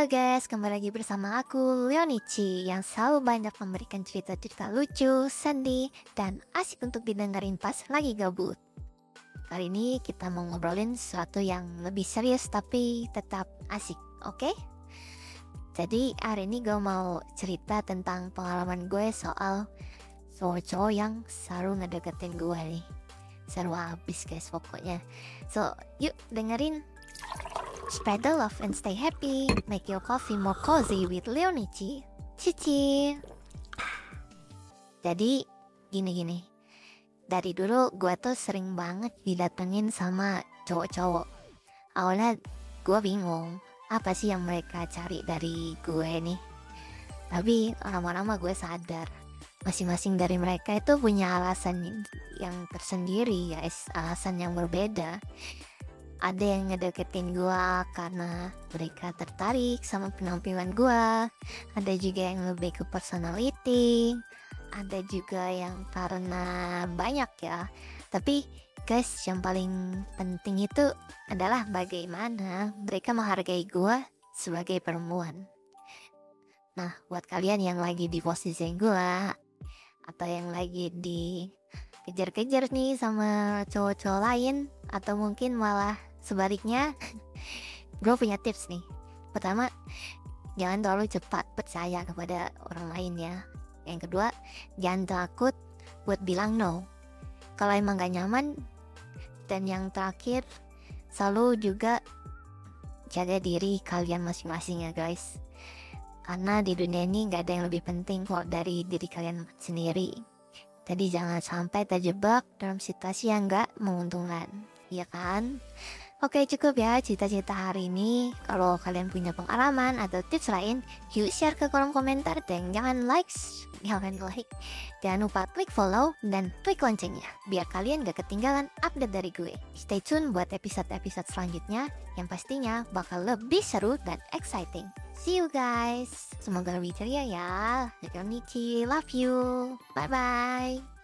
Halo guys, kembali lagi bersama aku Leonici yang selalu banyak memberikan cerita-cerita lucu, sedih, dan asik untuk didengarin pas lagi gabut. Kali ini kita mau ngobrolin sesuatu yang lebih serius tapi tetap asik, oke? Okay? Jadi hari ini gue mau cerita tentang pengalaman gue soal cowok-cowok yang selalu ngedeketin gue nih. Seru abis guys pokoknya. So, yuk dengerin Spread the love and stay happy. Make your coffee more cozy with Leonici. Cici. Jadi gini-gini. Dari dulu gue tuh sering banget didatengin sama cowok-cowok. Awalnya gue bingung apa sih yang mereka cari dari gue nih. Tapi lama-lama gue sadar masing-masing dari mereka itu punya alasan yang tersendiri guys, alasan yang berbeda ada yang ngedeketin gue karena mereka tertarik sama penampilan gue ada juga yang lebih ke personality. Ada juga yang karena banyak ya. Tapi guys yang paling penting itu adalah bagaimana mereka menghargai gue sebagai perempuan. Nah buat kalian yang lagi di posisi gue atau yang lagi di kejar-kejar nih sama cowok-cowok lain atau mungkin malah sebaliknya gue punya tips nih. Pertama jangan terlalu cepat percaya kepada orang lain ya. Yang kedua jangan takut buat bilang no. Kalau emang gak nyaman dan yang terakhir selalu juga jaga diri kalian masing-masing ya guys. Karena di dunia ini gak ada yang lebih penting kok dari diri kalian sendiri. Jadi jangan sampai terjebak dalam situasi yang gak menguntungkan. Ya kan Oke cukup ya cerita-cerita hari ini. Kalau kalian punya pengalaman atau tips lain Yuk share ke kolom komentar Dan jangan like Jangan like. Jangan lupa klik follow Dan klik loncengnya Biar kalian gak ketinggalan update dari gue. Stay tune buat episode-episode selanjutnya Yang pastinya bakal lebih seru dan exciting. See you guys. Semoga lebih ceria ya. Niki Love you. Bye bye